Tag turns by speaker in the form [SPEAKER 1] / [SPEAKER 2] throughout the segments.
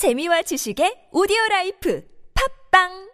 [SPEAKER 1] 재미와 지식의 오디오 라이프. 팝빵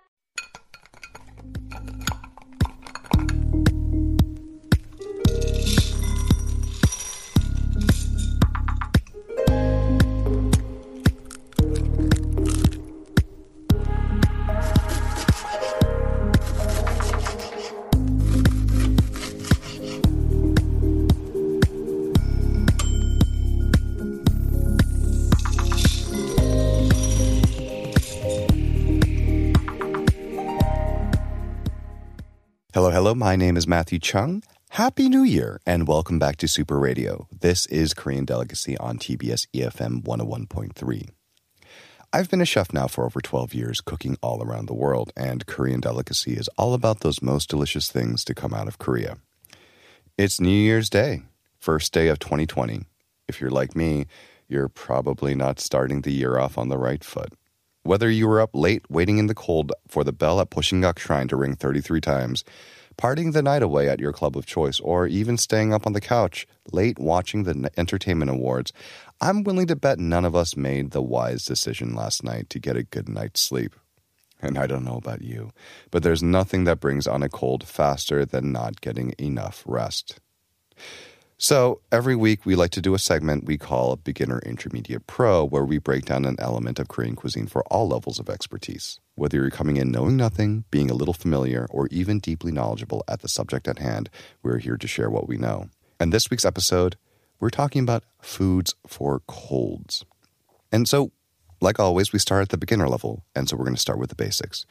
[SPEAKER 2] Hello. My name is Matthew Chung. Happy New Year and welcome back to Super Radio. This is Korean Delicacy on TBS EFM 101.3. I've been a chef now for over 12 years, cooking all around the world, and Korean Delicacy is all about those most delicious things to come out of Korea. It's New Year's Day, first day of 2020. If you're like me, you're probably not starting the year off on the right foot. Whether you were up late waiting in the cold for the bell at Bosingak Shrine to ring 33 times, partying the night away at your club of choice, or even staying up on the couch late watching the entertainment awards, I'm willing to bet none of us made the wise decision last night to get a good night's sleep. And I don't know about you, but there's nothing that brings on a cold faster than not getting enough rest. So every week we like to do a segment we call Beginner Intermediate Pro, where we break down an element of Korean cuisine for all levels of expertise. Whether you're coming in knowing nothing, being a little familiar, or even deeply knowledgeable at the subject at hand, we're here to share what we know. And this week's episode, we're talking about foods for colds. And so, like always, we start at the beginner level, and so we're going to start with the basics.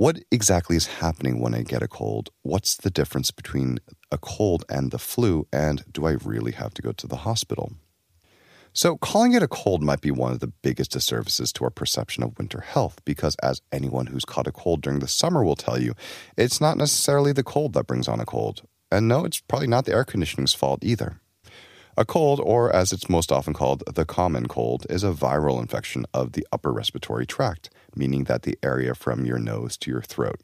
[SPEAKER 2] What exactly is happening when I get a cold? What's the difference between a cold and the flu? And do I really have to go to the hospital? So, calling it a cold might be one of the biggest disservices to our perception of winter health because, as anyone who's caught a cold during the summer will tell you, it's not necessarily the cold that brings on a cold. And no, it's probably not the air conditioning's fault either. A cold, or as it's most often called, the common cold, is a viral infection of the upper respiratory tract, meaning that the area from your nose to your throat.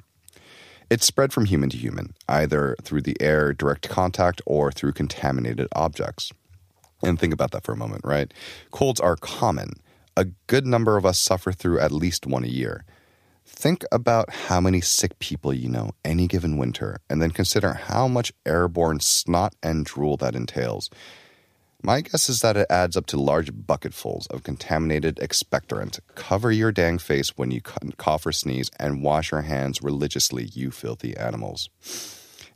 [SPEAKER 2] It's spread from human to human, either through the air, direct contact, or through contaminated objects. And think about that for a moment, right? Colds are common. A good number of us suffer through at least one a year. Think about how many sick people you know any given winter, and then consider how much airborne snot and drool that entails. My guess is that it adds up to large bucketfuls of contaminated expectorant. Cover your dang face when you cough or sneeze and wash your hands religiously, you filthy animals.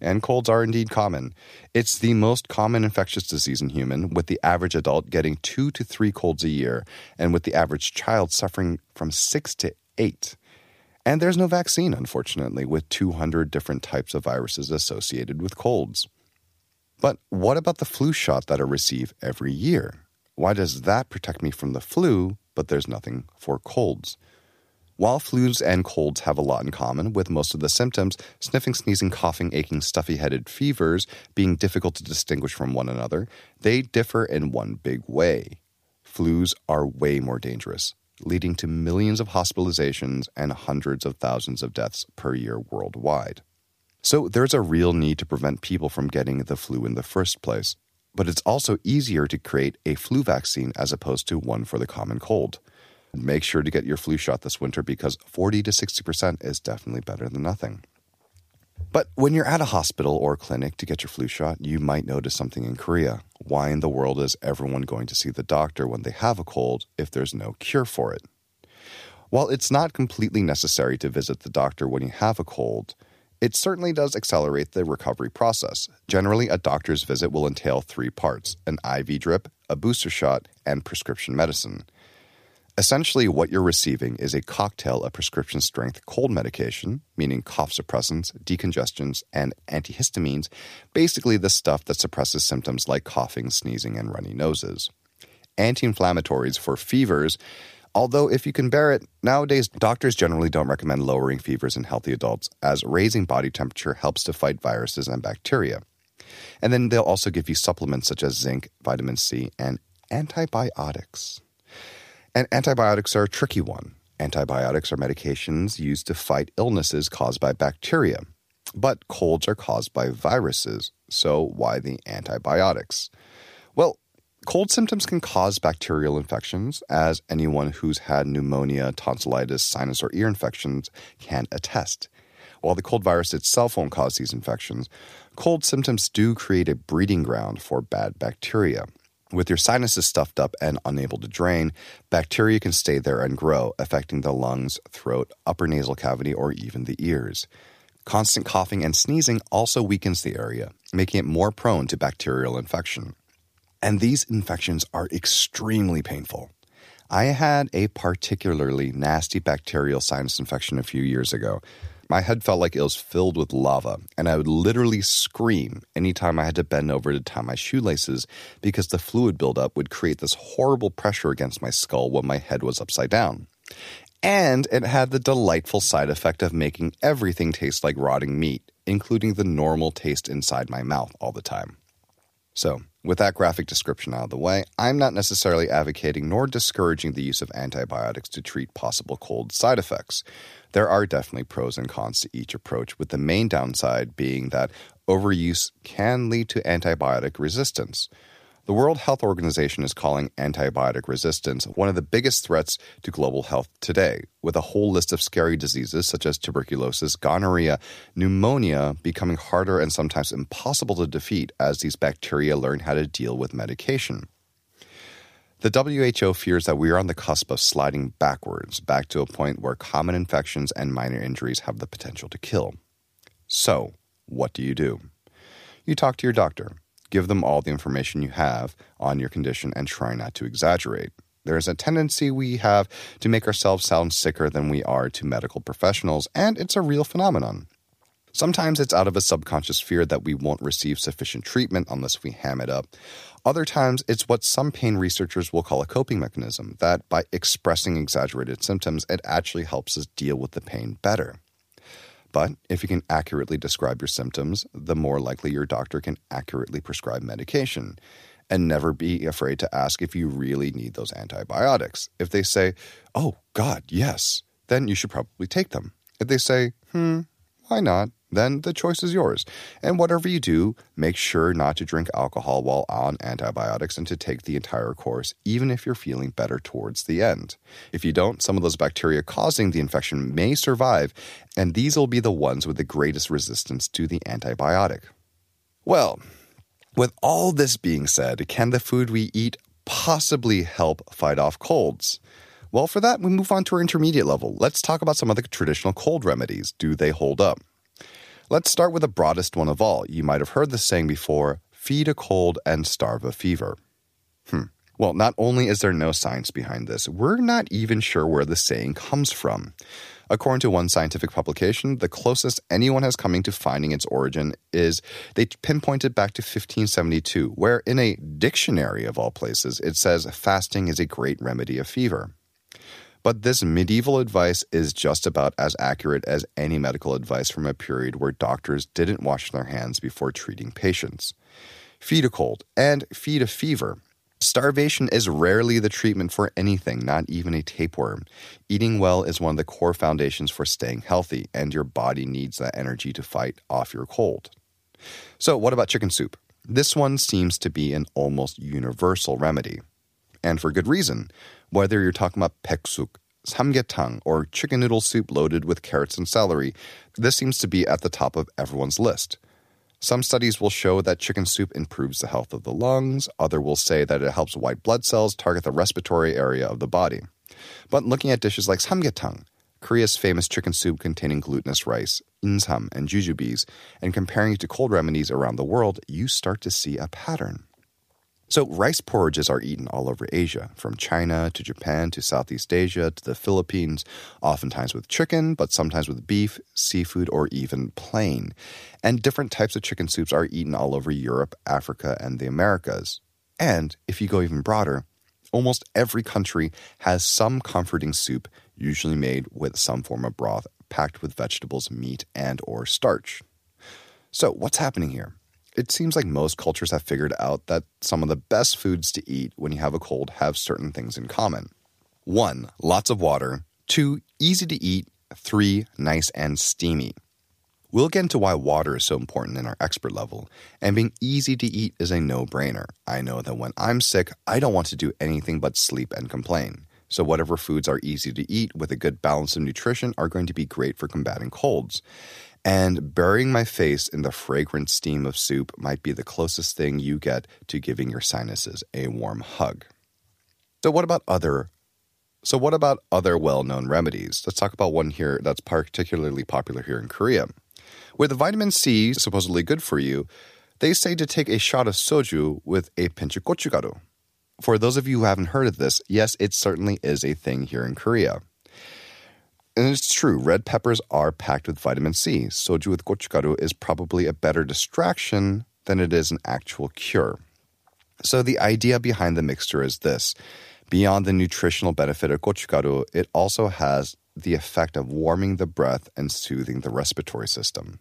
[SPEAKER 2] And colds are indeed common. It's the most common infectious disease in human, with the average adult getting two to three colds a year, and with the average child suffering from six to eight. And there's no vaccine, unfortunately, with 200 different types of viruses associated with colds. But what about the flu shot that I receive every year? Why does that protect me from the flu, but there's nothing for colds? While flus and colds have a lot in common, with most of the symptoms, sniffing, sneezing, coughing, aching, stuffy headed fevers being difficult to distinguish from one another, they differ in one big way. Flus are way more dangerous, leading to millions of hospitalizations and hundreds of thousands of deaths per year worldwide. So there's a real need to prevent people from getting the flu in the first place. But it's also easier to create a flu vaccine as opposed to one for the common cold. Make sure to get your flu shot this winter because 40 to 60% is definitely better than nothing. But when you're at a hospital or clinic to get your flu shot, you might notice something in Korea. Why in the world is everyone going to see the doctor when they have a cold if there's no cure for it? While it's not completely necessary to visit the doctor when you have a cold, it certainly does accelerate the recovery process. Generally, a doctor's visit will entail three parts an IV drip, a booster shot, and prescription medicine. Essentially, what you're receiving is a cocktail of prescription strength cold medication, meaning cough suppressants, decongestants, and antihistamines, basically the stuff that suppresses symptoms like coughing, sneezing, and runny noses. Anti inflammatories for fevers, although if you can bear it, nowadays doctors generally don't recommend lowering fevers in healthy adults, as raising body temperature helps to fight viruses and bacteria. And then they'll also give you supplements such as zinc, vitamin C, and antibiotics. And antibiotics are a tricky one. Antibiotics are medications used to fight illnesses caused by bacteria. But colds are caused by viruses, so why the antibiotics? Cold symptoms can cause bacterial infections, as anyone who's had pneumonia, tonsillitis, sinus, or ear infections can attest. While the cold virus itself won't cause these infections, cold symptoms do create a breeding ground for bad bacteria. With your sinuses stuffed up and unable to drain, bacteria can stay there and grow, affecting the lungs, throat, upper nasal cavity, or even the ears. Constant coughing and sneezing also weakens the area, making it more prone to bacterial infection. And these infections are extremely painful. I had a particularly nasty bacterial sinus infection a few years ago. My head felt like it was filled with lava, and I would literally scream anytime I had to bend over to tie my shoelaces because the fluid buildup would create this horrible pressure against my skull when my head was upside down. And it had the delightful side effect of making everything taste like rotting meat, including the normal taste inside my mouth all the time. So, with that graphic description out of the way, I'm not necessarily advocating nor discouraging the use of antibiotics to treat possible cold side effects. There are definitely pros and cons to each approach, with the main downside being that overuse can lead to antibiotic resistance. The World Health Organization is calling antibiotic resistance one of the biggest threats to global health today, with a whole list of scary diseases such as tuberculosis, gonorrhea, pneumonia becoming harder and sometimes impossible to defeat as these bacteria learn how to deal with medication. The WHO fears that we are on the cusp of sliding backwards, back to a point where common infections and minor injuries have the potential to kill. So, what do you do? You talk to your doctor give them all the information you have on your condition and try not to exaggerate. There's a tendency we have to make ourselves sound sicker than we are to medical professionals, and it's a real phenomenon. Sometimes it's out of a subconscious fear that we won't receive sufficient treatment unless we ham it up. Other times, it's what some pain researchers will call a coping mechanism that by expressing exaggerated symptoms, it actually helps us deal with the pain better. But if you can accurately describe your symptoms, the more likely your doctor can accurately prescribe medication. And never be afraid to ask if you really need those antibiotics. If they say, oh, God, yes, then you should probably take them. If they say, hmm, why not? Then the choice is yours. And whatever you do, make sure not to drink alcohol while on antibiotics and to take the entire course, even if you're feeling better towards the end. If you don't, some of those bacteria causing the infection may survive, and these will be the ones with the greatest resistance to the antibiotic. Well, with all this being said, can the food we eat possibly help fight off colds? Well, for that, we move on to our intermediate level. Let's talk about some of the traditional cold remedies. Do they hold up? Let's start with the broadest one of all. You might have heard this saying before feed a cold and starve a fever. Hmm. Well, not only is there no science behind this, we're not even sure where the saying comes from. According to one scientific publication, the closest anyone has coming to finding its origin is they pinpointed back to 1572, where in a dictionary of all places, it says fasting is a great remedy of fever. But this medieval advice is just about as accurate as any medical advice from a period where doctors didn't wash their hands before treating patients. Feed a cold and feed a fever. Starvation is rarely the treatment for anything, not even a tapeworm. Eating well is one of the core foundations for staying healthy, and your body needs that energy to fight off your cold. So, what about chicken soup? This one seems to be an almost universal remedy. And for good reason whether you're talking about baeksuk, samgyetang, or chicken noodle soup loaded with carrots and celery, this seems to be at the top of everyone's list. Some studies will show that chicken soup improves the health of the lungs, other will say that it helps white blood cells target the respiratory area of the body. But looking at dishes like samgyetang, Korea's famous chicken soup containing glutinous rice, insam, and jujubes, and comparing it to cold remedies around the world, you start to see a pattern. So, rice porridges are eaten all over Asia, from China to Japan to Southeast Asia to the Philippines, oftentimes with chicken, but sometimes with beef, seafood, or even plain. And different types of chicken soups are eaten all over Europe, Africa, and the Americas. And if you go even broader, almost every country has some comforting soup, usually made with some form of broth packed with vegetables, meat, and or starch. So, what's happening here? It seems like most cultures have figured out that some of the best foods to eat when you have a cold have certain things in common. One, lots of water. Two, easy to eat. Three, nice and steamy. We'll get into why water is so important in our expert level, and being easy to eat is a no brainer. I know that when I'm sick, I don't want to do anything but sleep and complain. So, whatever foods are easy to eat with a good balance of nutrition are going to be great for combating colds. And burying my face in the fragrant steam of soup might be the closest thing you get to giving your sinuses a warm hug. So, what about other so, what about other well known remedies? Let's talk about one here that's particularly popular here in Korea. With vitamin C supposedly good for you, they say to take a shot of soju with a pinch of gochugaru. For those of you who haven't heard of this, yes, it certainly is a thing here in Korea. And it's true, red peppers are packed with vitamin C. Soju with gochugaru is probably a better distraction than it is an actual cure. So the idea behind the mixture is this. Beyond the nutritional benefit of gochugaru, it also has the effect of warming the breath and soothing the respiratory system.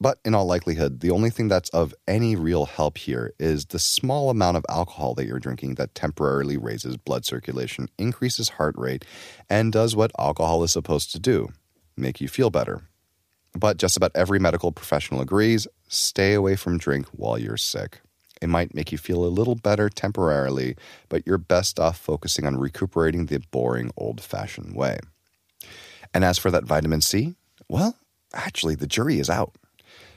[SPEAKER 2] But in all likelihood, the only thing that's of any real help here is the small amount of alcohol that you're drinking that temporarily raises blood circulation, increases heart rate, and does what alcohol is supposed to do make you feel better. But just about every medical professional agrees stay away from drink while you're sick. It might make you feel a little better temporarily, but you're best off focusing on recuperating the boring old fashioned way. And as for that vitamin C, well, actually, the jury is out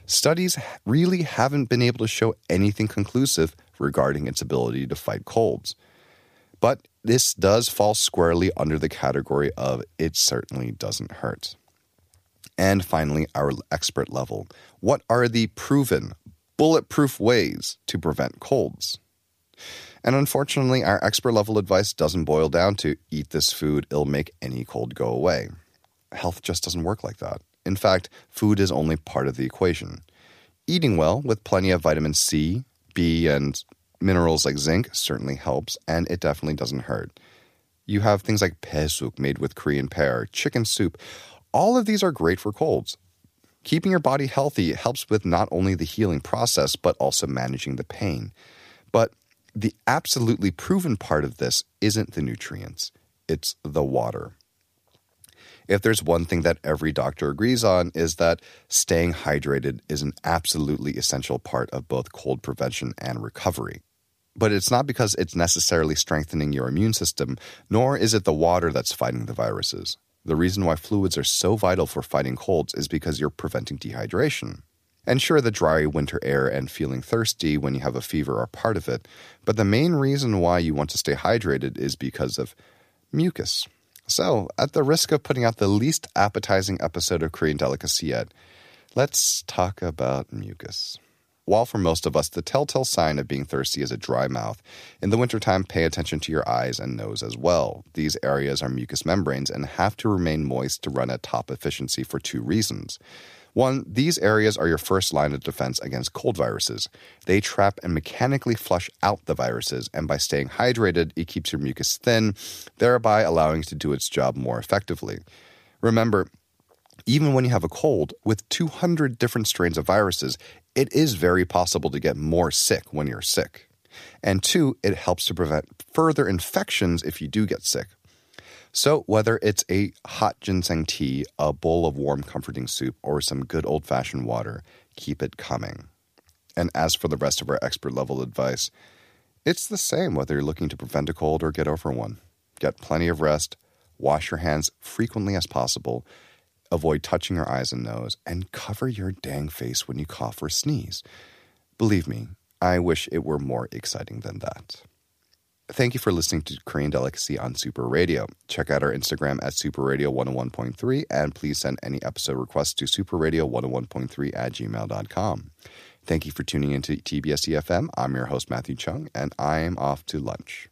[SPEAKER 2] studies really haven't been able to show anything conclusive regarding its ability to fight colds. But this does fall squarely under the category of it certainly doesn't hurt. And finally, our expert level. What are the proven, bulletproof ways to prevent colds? And unfortunately, our expert level advice doesn't boil down to eat this food, it'll make any cold go away. Health just doesn't work like that. In fact, food is only part of the equation. Eating well with plenty of vitamin C, B, and minerals like zinc certainly helps, and it definitely doesn't hurt. You have things like baesuk made with Korean pear, chicken soup. All of these are great for colds. Keeping your body healthy helps with not only the healing process, but also managing the pain. But the absolutely proven part of this isn't the nutrients, it's the water if there's one thing that every doctor agrees on is that staying hydrated is an absolutely essential part of both cold prevention and recovery. But it's not because it's necessarily strengthening your immune system, nor is it the water that's fighting the viruses. The reason why fluids are so vital for fighting colds is because you're preventing dehydration. And sure, the dry winter air and feeling thirsty when you have a fever are part of it, but the main reason why you want to stay hydrated is because of mucus. So, at the risk of putting out the least appetizing episode of Korean Delicacy yet, let's talk about mucus. While for most of us, the telltale sign of being thirsty is a dry mouth, in the wintertime, pay attention to your eyes and nose as well. These areas are mucous membranes and have to remain moist to run at top efficiency for two reasons. One, these areas are your first line of defense against cold viruses. They trap and mechanically flush out the viruses, and by staying hydrated, it keeps your mucus thin, thereby allowing it to do its job more effectively. Remember, even when you have a cold, with 200 different strains of viruses, it is very possible to get more sick when you're sick. And two, it helps to prevent further infections if you do get sick. So, whether it's a hot ginseng tea, a bowl of warm, comforting soup, or some good old fashioned water, keep it coming. And as for the rest of our expert level advice, it's the same whether you're looking to prevent a cold or get over one. Get plenty of rest, wash your hands frequently as possible, avoid touching your eyes and nose, and cover your dang face when you cough or sneeze. Believe me, I wish it were more exciting than that. Thank you for listening to Korean Delicacy on Super Radio. Check out our Instagram at Super Radio 101.3 and please send any episode requests to superradio101.3 at gmail.com. Thank you for tuning in to TBS EFM. I'm your host, Matthew Chung, and I'm off to lunch.